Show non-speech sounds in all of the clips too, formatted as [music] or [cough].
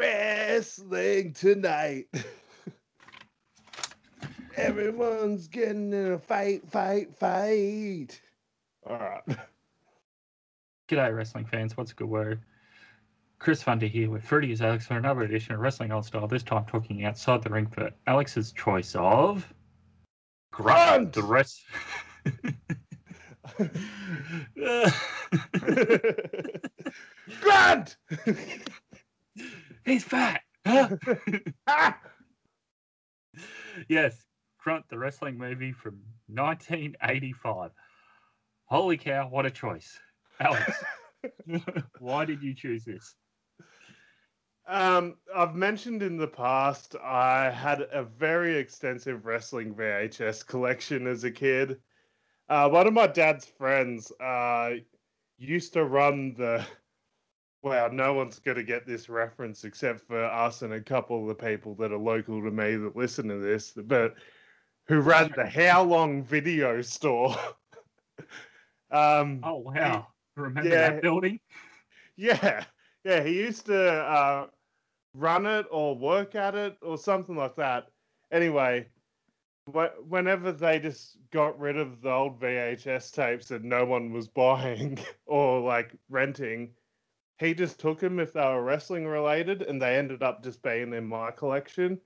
Wrestling tonight. [laughs] Everyone's getting in a fight, fight, fight. All right. G'day, wrestling fans. What's a good word? Chris Funder here with Fruity's Alex for another edition of Wrestling Aus Style. This time talking outside the ring for Alex's choice of Grunt! The rest. [laughs] Grant! [laughs] He's fat. Huh? [laughs] Yes, Grunt, the wrestling movie from 1985. Holy cow, what a choice. Alex, [laughs] why did you choose this? Um, I've mentioned in the past I had a very extensive wrestling VHS collection as a kid. Uh, one of my dad's friends uh, used to run the. Wow, no one's going to get this reference except for us and a couple of the people that are local to me that listen to this, but who ran the How Long video store. [laughs] um, Oh, wow. Remember Yeah. that building? Yeah, yeah. He used to uh, run it or work at it or something like that. Anyway, wh- whenever they just got rid of the old VHS tapes that no one was buying [laughs] or like renting, he just took them if they were wrestling related, and they ended up just being in my collection.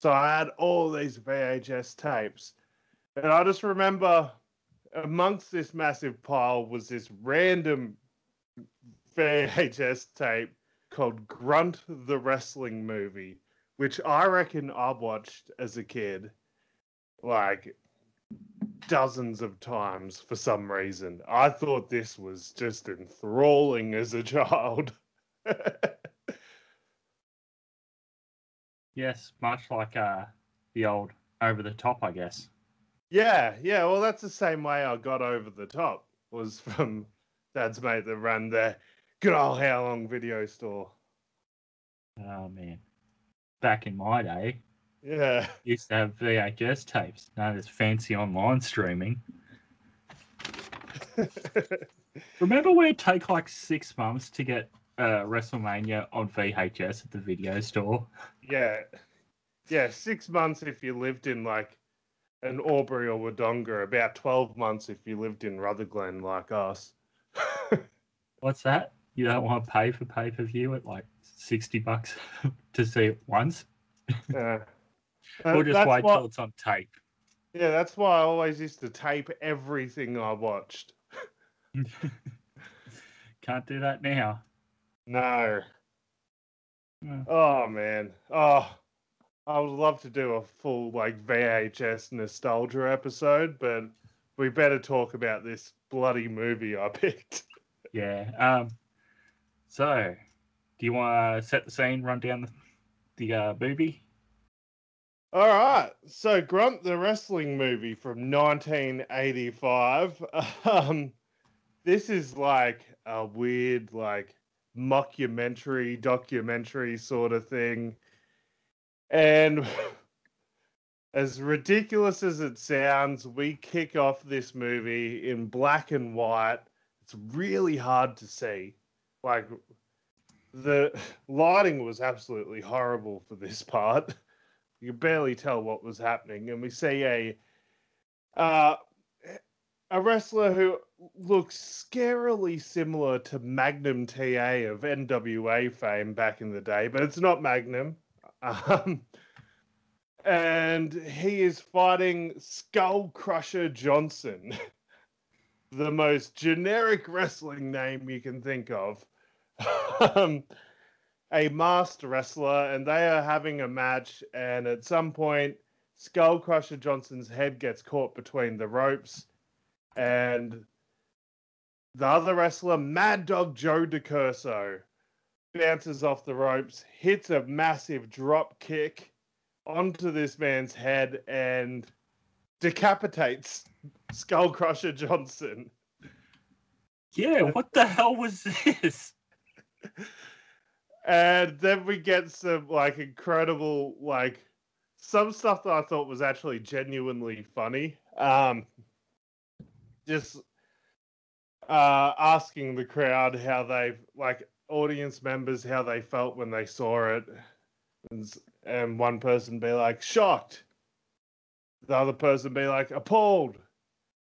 So I had all these VHS tapes, and I just remember amongst this massive pile was this random VHS tape called Grunt the Wrestling Movie, which I reckon I watched as a kid like dozens of times for some reason. I thought this was just enthralling as a child. [laughs] Yes, much like uh, the old over the top, I guess. yeah, yeah, well that's the same way I got over the top was from Dad's mate that ran the good old how long video store. Oh, man. Back in my day, Yeah. [laughs] used to have VHS tapes. Now there's fancy online streaming. [laughs] Remember when it'd take like six months to get uh, WrestleMania on VHS at the video store? Yeah. Yeah, six months if you lived in like an Albury or Wodonga, about 12 months if you lived in Rutherglen like us. [laughs] What's that? You don't want to pay for pay per view at like 60 bucks to see it once? Yeah. Or just wait why- till it's on tape? Yeah, that's why I always used to tape everything I watched. [laughs] Can't do that now. No. Oh, man. Oh, I would love to do a full like VHS nostalgia episode, but we better talk about this bloody movie I [laughs] picked. Yeah. Um. So, do you want to set the scene, run down the, the uh, movie? All right. So Grunt the wrestling movie from 1985. [laughs] Um this is like a weird like mockumentary documentary sort of thing. And [laughs] as ridiculous as it sounds, we kick off this movie in black and white. It's really hard to see. Like the [laughs] lighting was absolutely horrible for this part you could barely tell what was happening, and we see a uh, a wrestler who looks scarily similar to Magnum TA of NWA fame back in the day, but it's not Magnum. [laughs] Um, and he is fighting Skull Crusher Johnson, [laughs] the most generic wrestling name you can think of. [laughs] um, a masked wrestler, and they are having a match. And at some point, Skull Crusher Johnson's head gets caught between the ropes, and the other wrestler, Mad Dog Joe DeCurso, bounces off the ropes, hits a massive drop kick onto this man's head, and decapitates Skull Crusher Johnson. Yeah. What the hell was this? [laughs] and then we get some like incredible like some stuff that I thought was actually genuinely funny. Um, just uh, asking the crowd how they like audience members how they felt when they saw it, and, and one person be like shocked, the other person be like appalled.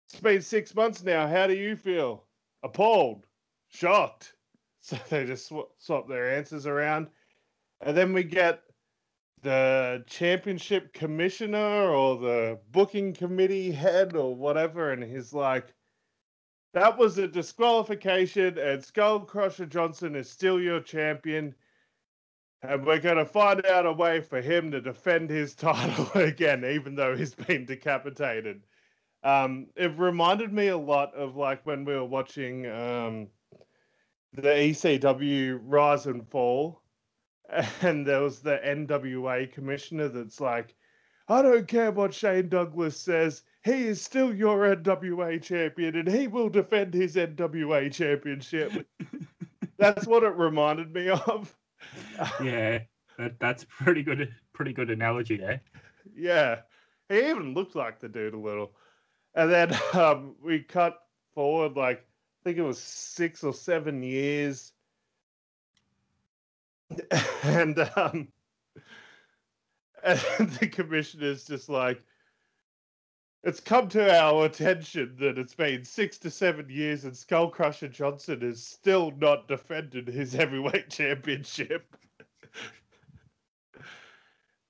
It's been six months now. How do you feel? Appalled, shocked. So [laughs] they just sw- swap their answers around, and then we get the championship commissioner or the booking committee head or whatever, and he's like, that was a disqualification, and Skull Crusher Johnson is still your champion. And we're going to find out a way for him to defend his [laughs] title again, even though he's been decapitated. Um, it reminded me a lot of like when we were watching um, the ECW Rise and Fall, [laughs] and there was the NWA commissioner that's like, I don't care what Shane Douglas says. He is still your NWA champion and he will defend his NWA championship. [laughs] That's what it reminded me of. yeah, that, that's pretty good. Pretty good analogy there. Yeah. He even looked like the dude a little. And then [laughs] um, we cut forward, like, I think it was six or seven years. [laughs] And, um, [laughs] and the commissioner's just like, it's come to our attention that it's been six to seven years and Skull Crusher Johnson has still not defended his [laughs] heavyweight championship.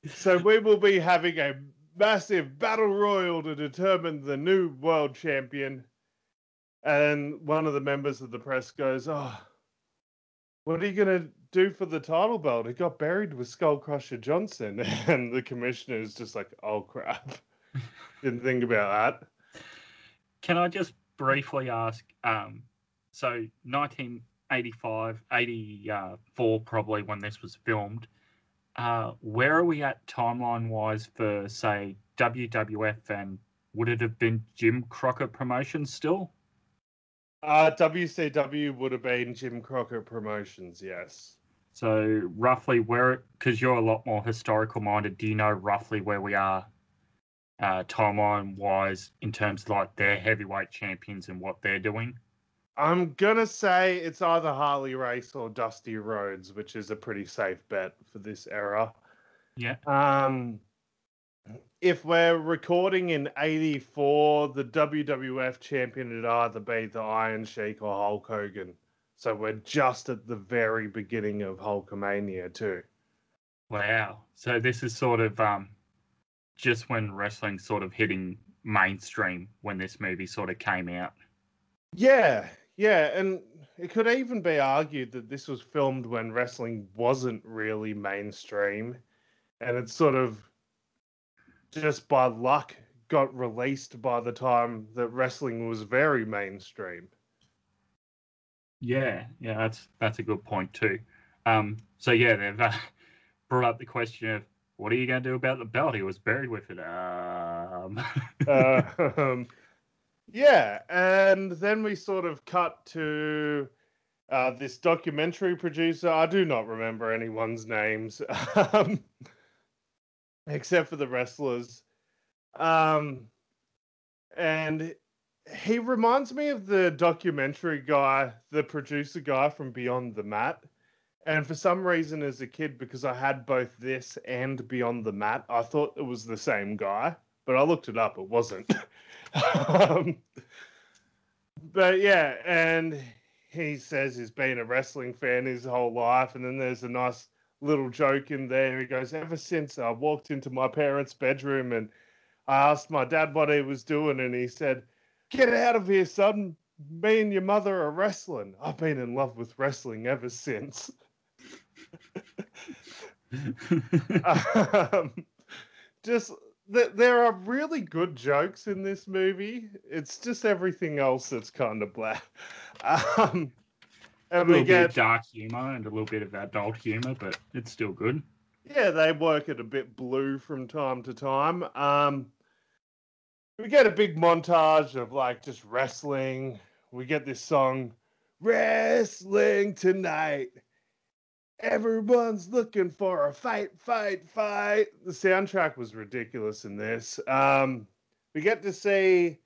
so we will be having a massive battle royal to determine the new world champion. And one of the members of the press goes, Oh, what are you going to do for the title belt? It got buried with Skull Crusher Johnson. [laughs] And the commissioner is just like, Oh, crap. [laughs] Didn't think about that. Can I just briefly ask? Um, so 1985, 84, probably when this was filmed. Uh, where are we at timeline wise for say WWF and would it have been Jim Crockett Promotions still? Uh, WCW would have been Jim Crockett Promotions, yes. So roughly where, because you're a lot more historical minded, do you know roughly where we are uh, timeline wise in terms of like their heavyweight champions and what they're doing? I'm gonna say it's either Harley Race or Dusty Rhodes, which is a pretty safe bet for this era. Yeah. Um, if we're recording in '84, the WWF champion would either be the Iron Sheik or Hulk Hogan. So we're just at the very beginning of Hulkamania too. Wow. So this is sort of um, just when wrestling sort of hitting mainstream when this movie sort of came out. Yeah, yeah, and it could even be argued that this was filmed when wrestling wasn't really mainstream, and it's sort of just by luck got released by the time that wrestling was very mainstream. Yeah, yeah, that's that's a good point too. Um, so yeah, they've uh, [laughs] brought up the question of what are you going to do about the belt? He was buried with it. Um, Uh, [laughs] um, yeah, and then we sort of cut to uh, this documentary producer. I do not remember anyone's names, [laughs] um, except for the wrestlers. Um, and he reminds me of the documentary guy, the producer guy from Beyond the Mat. And for some reason, as a kid, because I had both this and Beyond the Mat, I thought it was the same guy, but I looked it up, it wasn't. [laughs] um, but yeah, and he says he's been a wrestling fan his whole life. And then there's a nice little joke in there. He goes, Ever since I walked into my parents' bedroom and I asked my dad what he was doing, and he said, Get out of here, son. Me and your mother are wrestling. I've been in love with wrestling ever since. um, just th- there are really good jokes in this movie. It's just everything else that's kind of blah. Um, and we little bit get of dark humor and a little bit of adult humor, but it's still good. yeah, they work it a bit blue from time to time. Um, we get a big montage of like just wrestling. We get this song, Wrestling Tonight. Everyone's looking for a fight, fight, fight. The soundtrack was ridiculous in this. Um, we get to see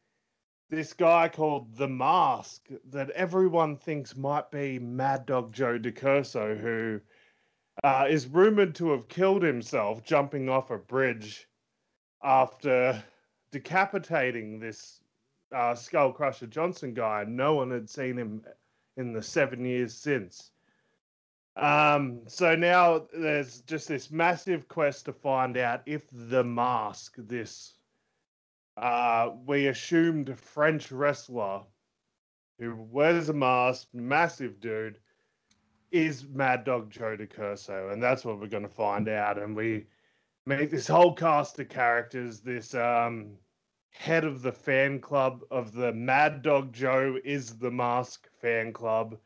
this guy called The Mask that everyone thinks might be Mad Dog Joe DeCurso, who uh, is rumored to have killed himself jumping off a bridge after decapitating this uh, Skull Crusher Johnson guy. No one had seen him in the seven years since. Um, so now there's just this massive quest to find out if the mask, this uh, we assumed French wrestler who wears a mask, massive dude, is Mad Dog Joe DeCurso, and that's what we're going to find out. And we meet this whole cast of characters. This um, head of the fan club of the Mad Dog Joe is the Mask fan club.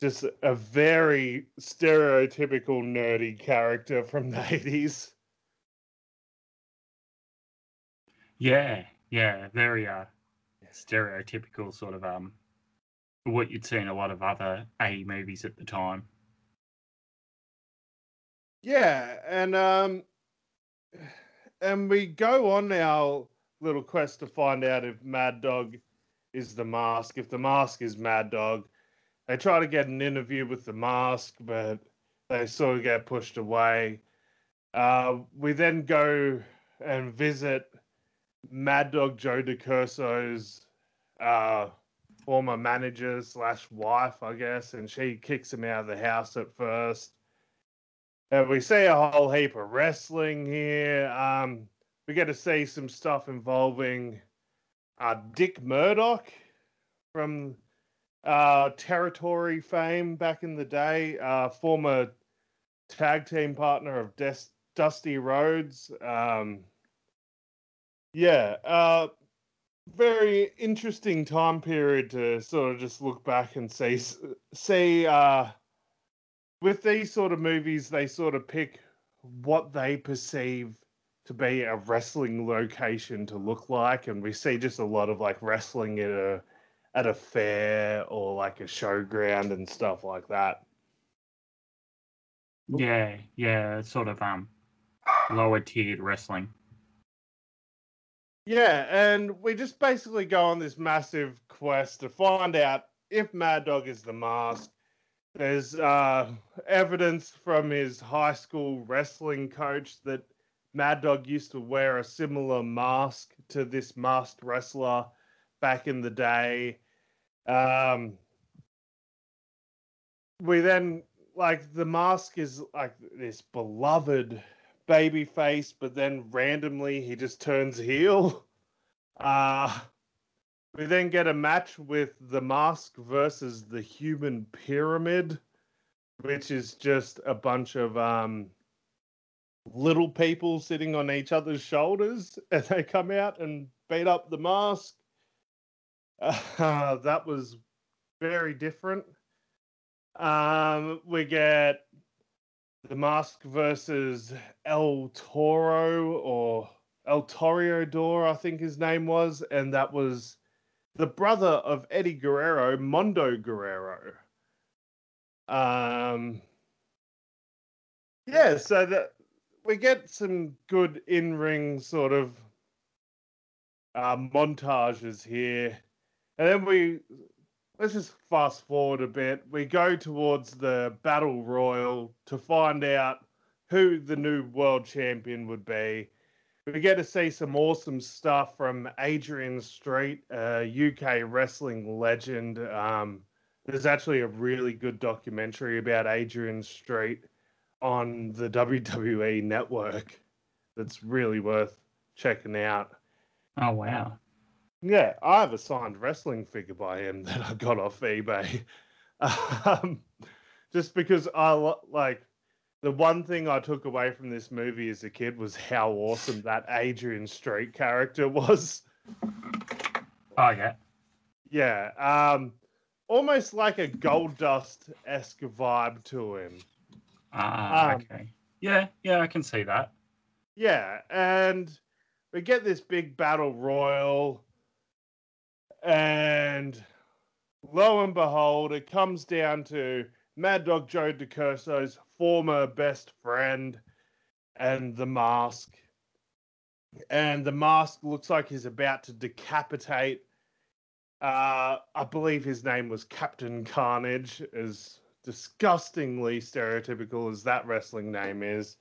Just a very stereotypical nerdy character from [laughs] the 80s. Yeah, yeah, very uh, stereotypical sort of um, what you'd see in a lot of other A movies at the time. Yeah, and um, and we go on our little quest to find out if Mad Dog is the mask. If the mask is Mad Dog, they try to get an interview with the mask, but they sort of get pushed away. Uh, we then go and visit Mad Dog Joe DeCurso's uh, former manager slash wife, I guess, and she kicks him out of the house at first. And we see a whole heap of wrestling here. Um, we get to see some stuff involving uh, Dick Murdoch from uh, Territory fame back in the day, uh, former tag team partner of Des- Dusty Rhodes. Um, yeah, uh, very interesting time period to sort of just look back and say see uh, with these sort of movies they sort of pick what they perceive to be a wrestling location to look like and we see just a lot of like wrestling at a at a fair or like a showground and stuff like that. Yeah yeah sort of um lower tiered wrestling yeah, and we just basically go on this massive quest to find out if Mad Dog is the mask. There's uh, evidence from his high school wrestling coach that Mad Dog used to wear a similar mask to this masked wrestler back in the day. Um, we then like the mask is like this beloved baby face, but then randomly he just turns heel. [laughs] Uh, we then get a match with the mask versus the human pyramid, which is just a bunch of um, little people sitting on each other's shoulders, [laughs] and they come out and beat up the mask. Uh, [laughs] that was very different. Um, we get the Mask versus El Toro or El Toreador, I think his name was, and that was the brother of Eddie Guerrero, Mondo Guerrero. Um, yeah, so that we get some good in-ring sort of uh, montages here, and then we let's just fast forward a bit. We go towards the battle royal to find out who the new world champion would be. We get to see some awesome stuff from Adrian Street, a UK wrestling legend. Um, there's actually a really good documentary about Adrian Street on the WWE network that's really worth checking out. Oh, wow. Yeah, I have a signed wrestling figure by him [laughs] that I got off eBay. Um, just because I like the one thing I took away from this movie as a kid was how awesome that Adrian Street character was. Oh yeah, yeah. Um, almost like a Goldust esque vibe to him. Ah, um, okay. Yeah, yeah, I can see that. Yeah, and we get this big battle royal and lo and behold, it comes down to Mad Dog Joe DeCurso's former best friend and the mask. And the mask looks like he's about to decapitate Uh, I believe his name was Captain Carnage, as disgustingly stereotypical as that wrestling name is.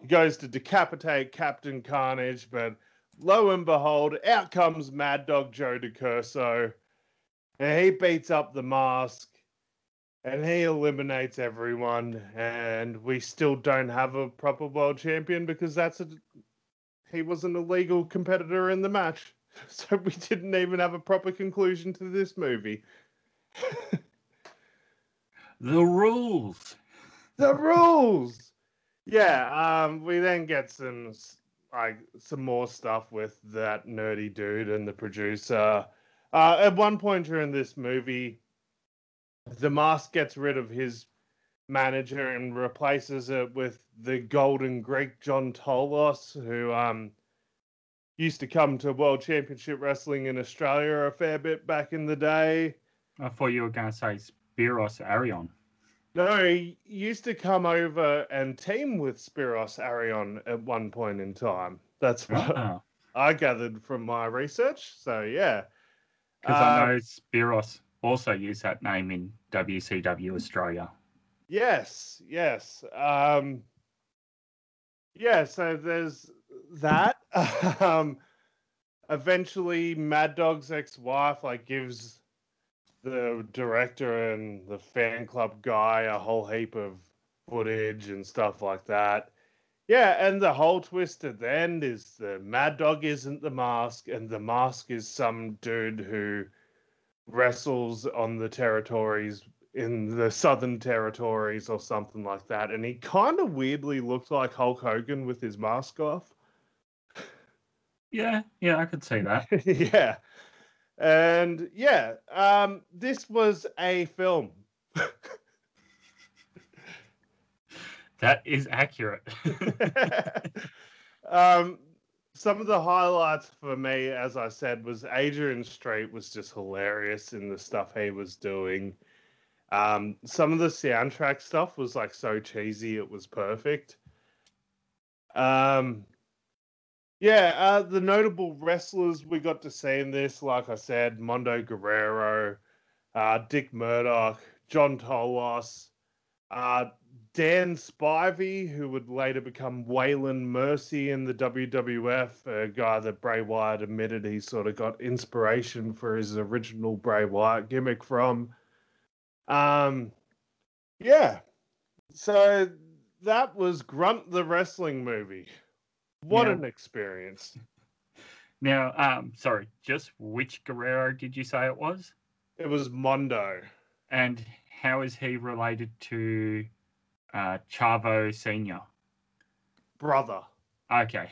He goes to decapitate Captain Carnage, but lo and behold, out comes Mad Dog Joe DeCurso, and he beats up the mask, and he eliminates everyone, and we still don't have a proper world champion because that's a he was an illegal competitor in the match, [laughs] so we didn't even have a proper conclusion to this movie. [laughs] the rules. The rules. Yeah. Um. We then get some like some more stuff with that nerdy dude and the producer. Uh, at one point during this movie, the mask gets rid of his manager and replaces it with the Golden Greek John Tolos, who um used to come to World Championship Wrestling in Australia a fair bit back in the day. I thought you were going to say Spiros Arion. No, he used to come over and team with Spiros Arion at one point in time. That's what oh. I gathered from my research. So yeah, because uh, I know Spiros also used that name in WCW Australia. Yes, yes. Um, yeah, so there's that. [laughs] um, eventually, Mad Dog's ex-wife like gives the director and the fan club guy a whole heap of footage and stuff like that. Yeah, and the whole twist at the end is the Mad Dog isn't the mask, and the mask is some dude who wrestles on the territories in the Southern Territories or something like that. And he kind of weirdly looked like Hulk Hogan with his mask off. Yeah, yeah, I could see that. [laughs] yeah. And yeah, um, this was a film. [laughs] that is accurate. [laughs] um, some of the highlights for me, as I said, was Adrian Street was just hilarious in the stuff he was doing. Um, some of the soundtrack stuff was like so cheesy, it was perfect. Um, yeah, uh, the notable wrestlers we got to see in this, like I said, Mondo Guerrero, uh, Dick Murdoch, John Tolos, uh, Dan Spivey, who would later become Waylon Mercy in the WWF, a guy that Bray Wyatt admitted he sort of got inspiration for his original Bray Wyatt gimmick from. Um, yeah. So that was Grunt the Wrestling movie. What yeah. an experience. Now, um, sorry, just which Guerrero did you say it was? It was Mondo. And how is he related to uh, Chavo Senior? Brother. Okay.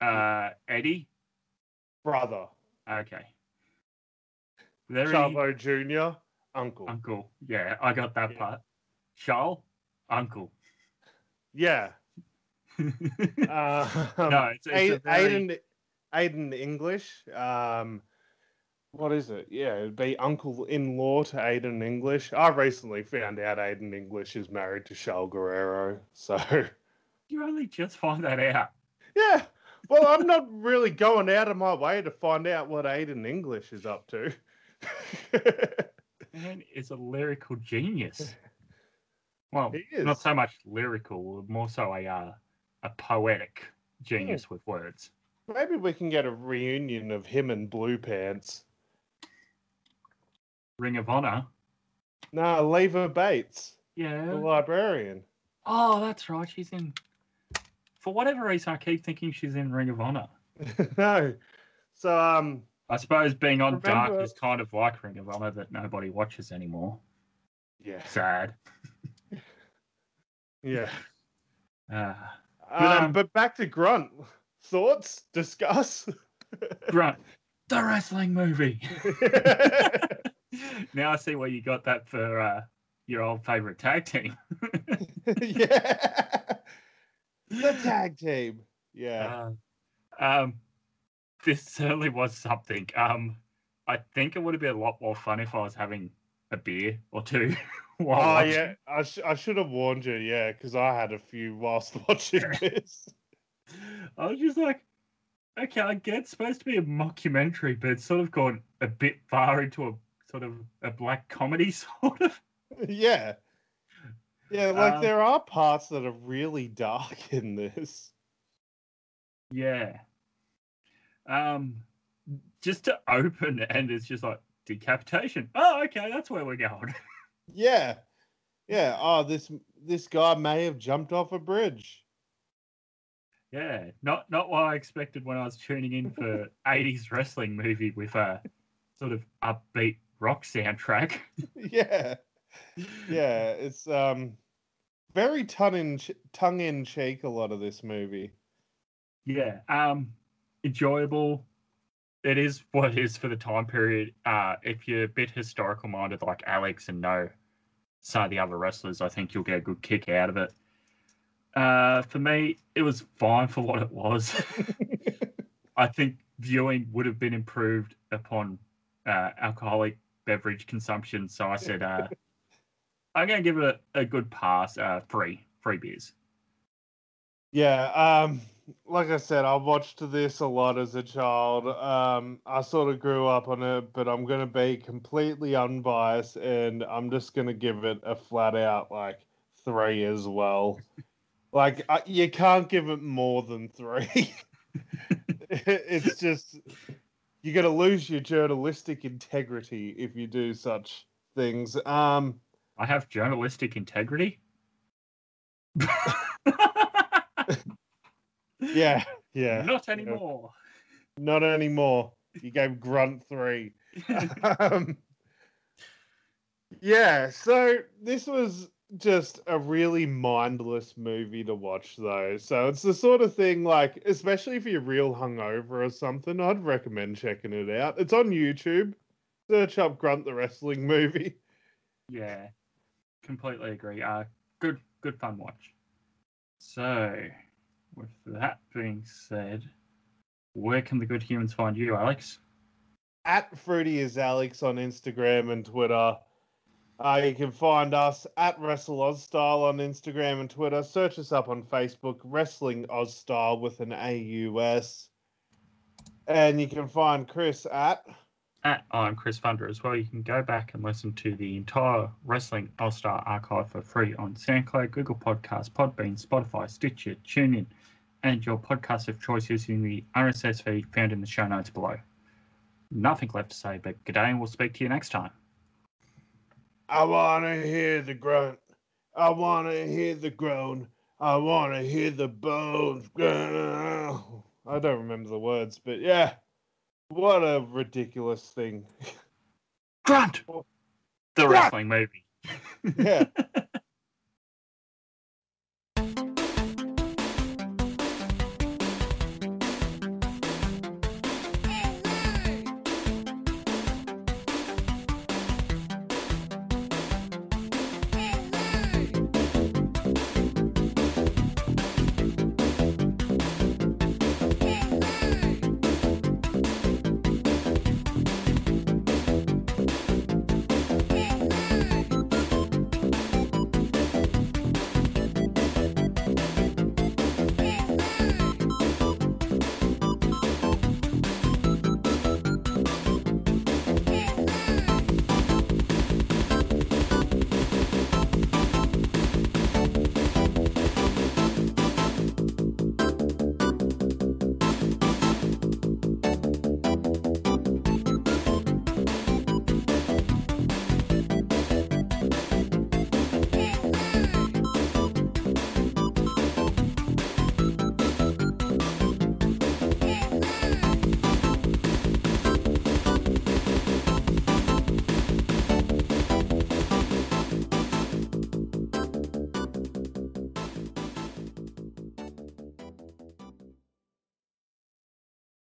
Uh, Eddie? Brother. Okay. Very... Chavo Jr. Uncle. Uncle. Yeah, I got that yeah. part. Charles, uncle. Yeah. Uh, no, it's, it's very... Aiden, Aiden English. Um, what is it? Yeah, it'd be uncle in law to Aiden English. I recently found out Aiden English is married to Shaul Guerrero. So you only just find that out. Yeah. Well, I'm not really going out of my way to find out what Aiden English is up to [laughs] man is a lyrical genius. Well, not so much lyrical, more so a uh, a poetic genius yeah. with words. Maybe we can get a reunion of him and Blue Pants. Ring of Honor. Nah, Leva Bates. Yeah. The librarian. Oh, that's right. She's in. For whatever reason, I keep thinking she's in Ring of Honor. [laughs] no. So, um, I suppose being on Remember... Dark is kind of like Ring of Honor that nobody watches anymore. Yeah. Sad. [laughs] yeah. Uh, [laughs] but, um, um, but back to Grunt. [laughs] Thoughts? Discuss? [laughs] Grunt. The wrestling movie. [laughs] now I see where you got that for uh, your old favorite tag team. yeah. The tag team. Yeah. Uh, um, this certainly was something. Um, I think it would have been a lot more fun if I was having a beer or two. [laughs] While oh yeah, I, sh- I should have warned you. Yeah, because I had a few whilst [laughs] watching [laughs] this. I was just like, okay, I get it's supposed to be a mockumentary, but it's sort of gone a bit far into a sort of a black comedy, sort of. yeah. Yeah, like Um, there are parts that are really dark in this. Yeah. Um, just to open and it's just like decapitation. Oh, okay, that's where we're going. Yeah. Yeah. Oh, this this guy may have jumped off a bridge. yeah, not not what I expected when I was tuning in for [laughs] '80s wrestling movie with a sort of upbeat rock soundtrack. [laughs] yeah. Yeah. It's um very tongue in tongue in cheek a lot of this movie. Yeah, um, enjoyable. It is what it is for the time period. Uh, if you're a bit historical minded like Alex and know some of the other wrestlers, I think you'll get a good kick out of it. Uh, for me, it was fine for what it was. [laughs] I think viewing would have been improved upon uh, alcoholic beverage consumption. So I said, uh, [laughs] I'm going to give it a, a good pass. Uh, free, free beers. Yeah, um, like I said, I watched this a lot as a child. Um, I sort of grew up on it, but I'm gonna be completely unbiased, and I'm just gonna give it a flat out like three as well. like I, you can't give it more than three. [laughs] it's just you're gonna lose your journalistic integrity if you do such things. Um, I have journalistic integrity. [laughs] yeah, yeah. Not anymore. Not anymore. You gave Grunt three. [laughs] um, yeah, so this was just a really mindless movie to watch, though. So it's the sort of thing, like, especially if you're real hungover or something, I'd recommend checking it out. It's on YouTube. Search up Grunt the Wrestling Movie. yeah, completely agree. Uh, good, good fun watch. So, with that being said, where can the good humans find you, Alex? At Fruity is Alex on Instagram and Twitter. Uh, you can find us at Wrestle Oz Style on Instagram and Twitter. Search us up on Facebook, Wrestling Oz Style with an AUS. And you can find Chris at. At I'm Chris Funder as well. You can go back and listen to the entire Wrestling Aus Style archive for free on SoundCloud, Google Podcasts, Podbean, Spotify, Stitcher, TuneIn, and your podcast of choice using the RSS feed found in the show notes below. Nothing left to say, but good day, and we'll speak to you next time. I want to hear the grunt. I want to hear the groan. I want to hear the bones. [laughs] I don't remember the words, but yeah. What a ridiculous thing. Grunt! The Grunt! wrestling movie. Yeah. [laughs]